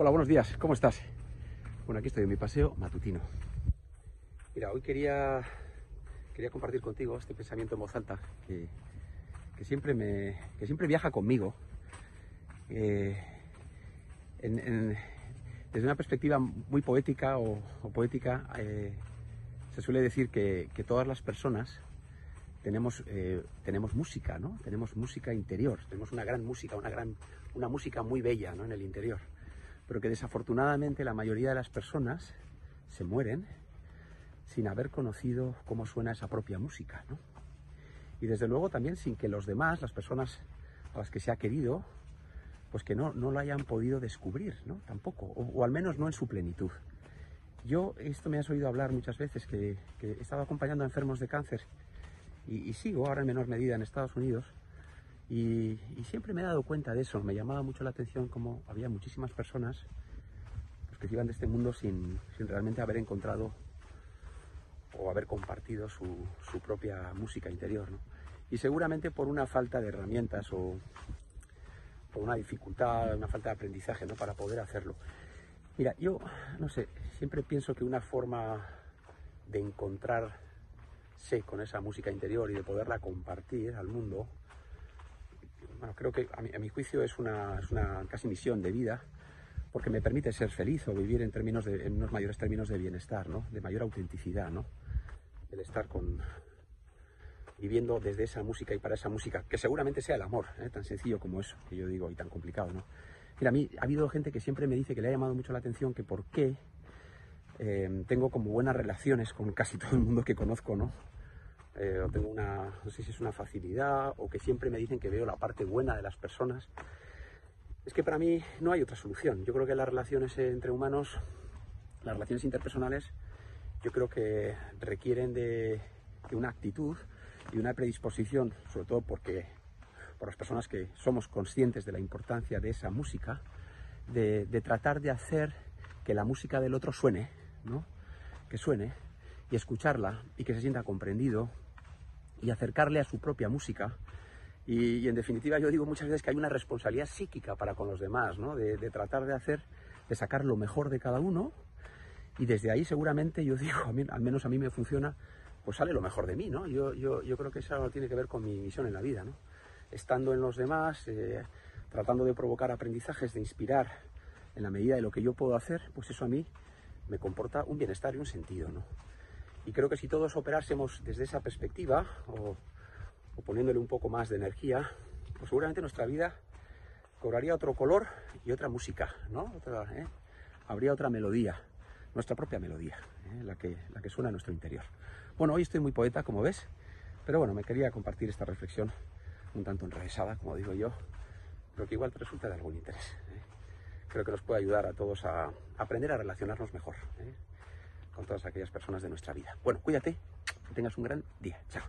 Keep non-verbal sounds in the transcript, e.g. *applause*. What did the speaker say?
Hola, buenos días, ¿cómo estás? Bueno, aquí estoy en mi paseo matutino. Mira, hoy quería, quería compartir contigo este pensamiento en voz alta que, que siempre, me, que siempre viaja conmigo. Eh, desde una perspectiva muy poética o, o poética, eh, se suele decir que, que todas las personas tenemos, eh, tenemos música, ¿no? Tenemos música interior, tenemos una gran música, una, gran, una música muy bella ¿no? en el interior, pero que desafortunadamente la mayoría de las personas se mueren sin haber conocido cómo suena esa propia música, ¿no? Y desde luego también sin que los demás, las personas a las que se ha querido, pues que no, no lo hayan podido descubrir, ¿no? Tampoco, o, al menos no en su plenitud. Yo, esto me has oído hablar muchas veces, que, que he estado acompañando a enfermos de cáncer y sigo ahora en menor medida en Estados Unidos y, siempre me he dado cuenta de eso. Me llamaba mucho la atención como había muchísimas personas pues, que iban de este mundo sin, realmente haber encontrado o haber compartido su, propia música interior. Y seguramente por una falta de herramientas o por una dificultad, una falta de aprendizaje ¿no? para poder hacerlo. Mira, yo no sé, siempre pienso que una forma de encontrarse con esa música interior y de poderla compartir al mundo, bueno, creo que a mi, juicio es una, es una casi misión de vida, porque me permite ser feliz o vivir en, términos de, en unos mayores términos de bienestar, ¿no? de mayor autenticidad, ¿no? el estar con viviendo desde esa música y para esa música, que seguramente sea el amor, ¿eh? tan sencillo como eso, que yo digo, y tan complicado, ¿no? Mira, a mí ha habido gente que siempre me dice que le ha llamado mucho la atención que por qué eh, tengo como buenas relaciones con casi todo el mundo que conozco, ¿no? Eh, o tengo una, no sé si es una facilidad, o que siempre me dicen que veo la parte buena de las personas. Es que para mí no hay otra solución. Yo creo que las relaciones entre humanos, las relaciones interpersonales, yo creo que requieren de, una actitud y una predisposición, sobre todo porque por las personas que somos conscientes de la importancia de esa música, de, de tratar de hacer que la música del otro suene, ¿no? Que suene y escucharla y que se sienta comprendido y acercarle a su propia música. Y, en definitiva yo digo muchas veces que hay una responsabilidad psíquica para con los demás, ¿no? De, tratar de hacer, de sacar lo mejor de cada uno y desde ahí seguramente yo *laughs* digo, al menos a mí me funciona, pues sale lo mejor de mí, ¿no? Yo, yo, yo creo que eso tiene que ver con mi misión en la vida, ¿no? Estando en los demás, eh, tratando de provocar aprendizajes, de inspirar en la medida de lo que yo puedo hacer, pues eso a mí me comporta un bienestar y un sentido, ¿no? Y creo que si todos operásemos desde esa perspectiva, o, poniéndole un poco más de energía, pues seguramente nuestra vida cobraría otro color y otra música, ¿no? ¿eh? Habría otra melodía, nuestra propia melodía, ¿eh? la, que, la que suena en nuestro interior. Bueno, hoy estoy muy poeta, como ves, pero bueno, me quería compartir esta reflexión un tanto enrevesada, como digo yo, pero que igual te resulta de algún interés. ¿eh? Creo que nos puede ayudar a todos a aprender a relacionarnos mejor. Con todas aquellas personas de nuestra vida. Bueno, cuídate, que tengas un gran día. Chao.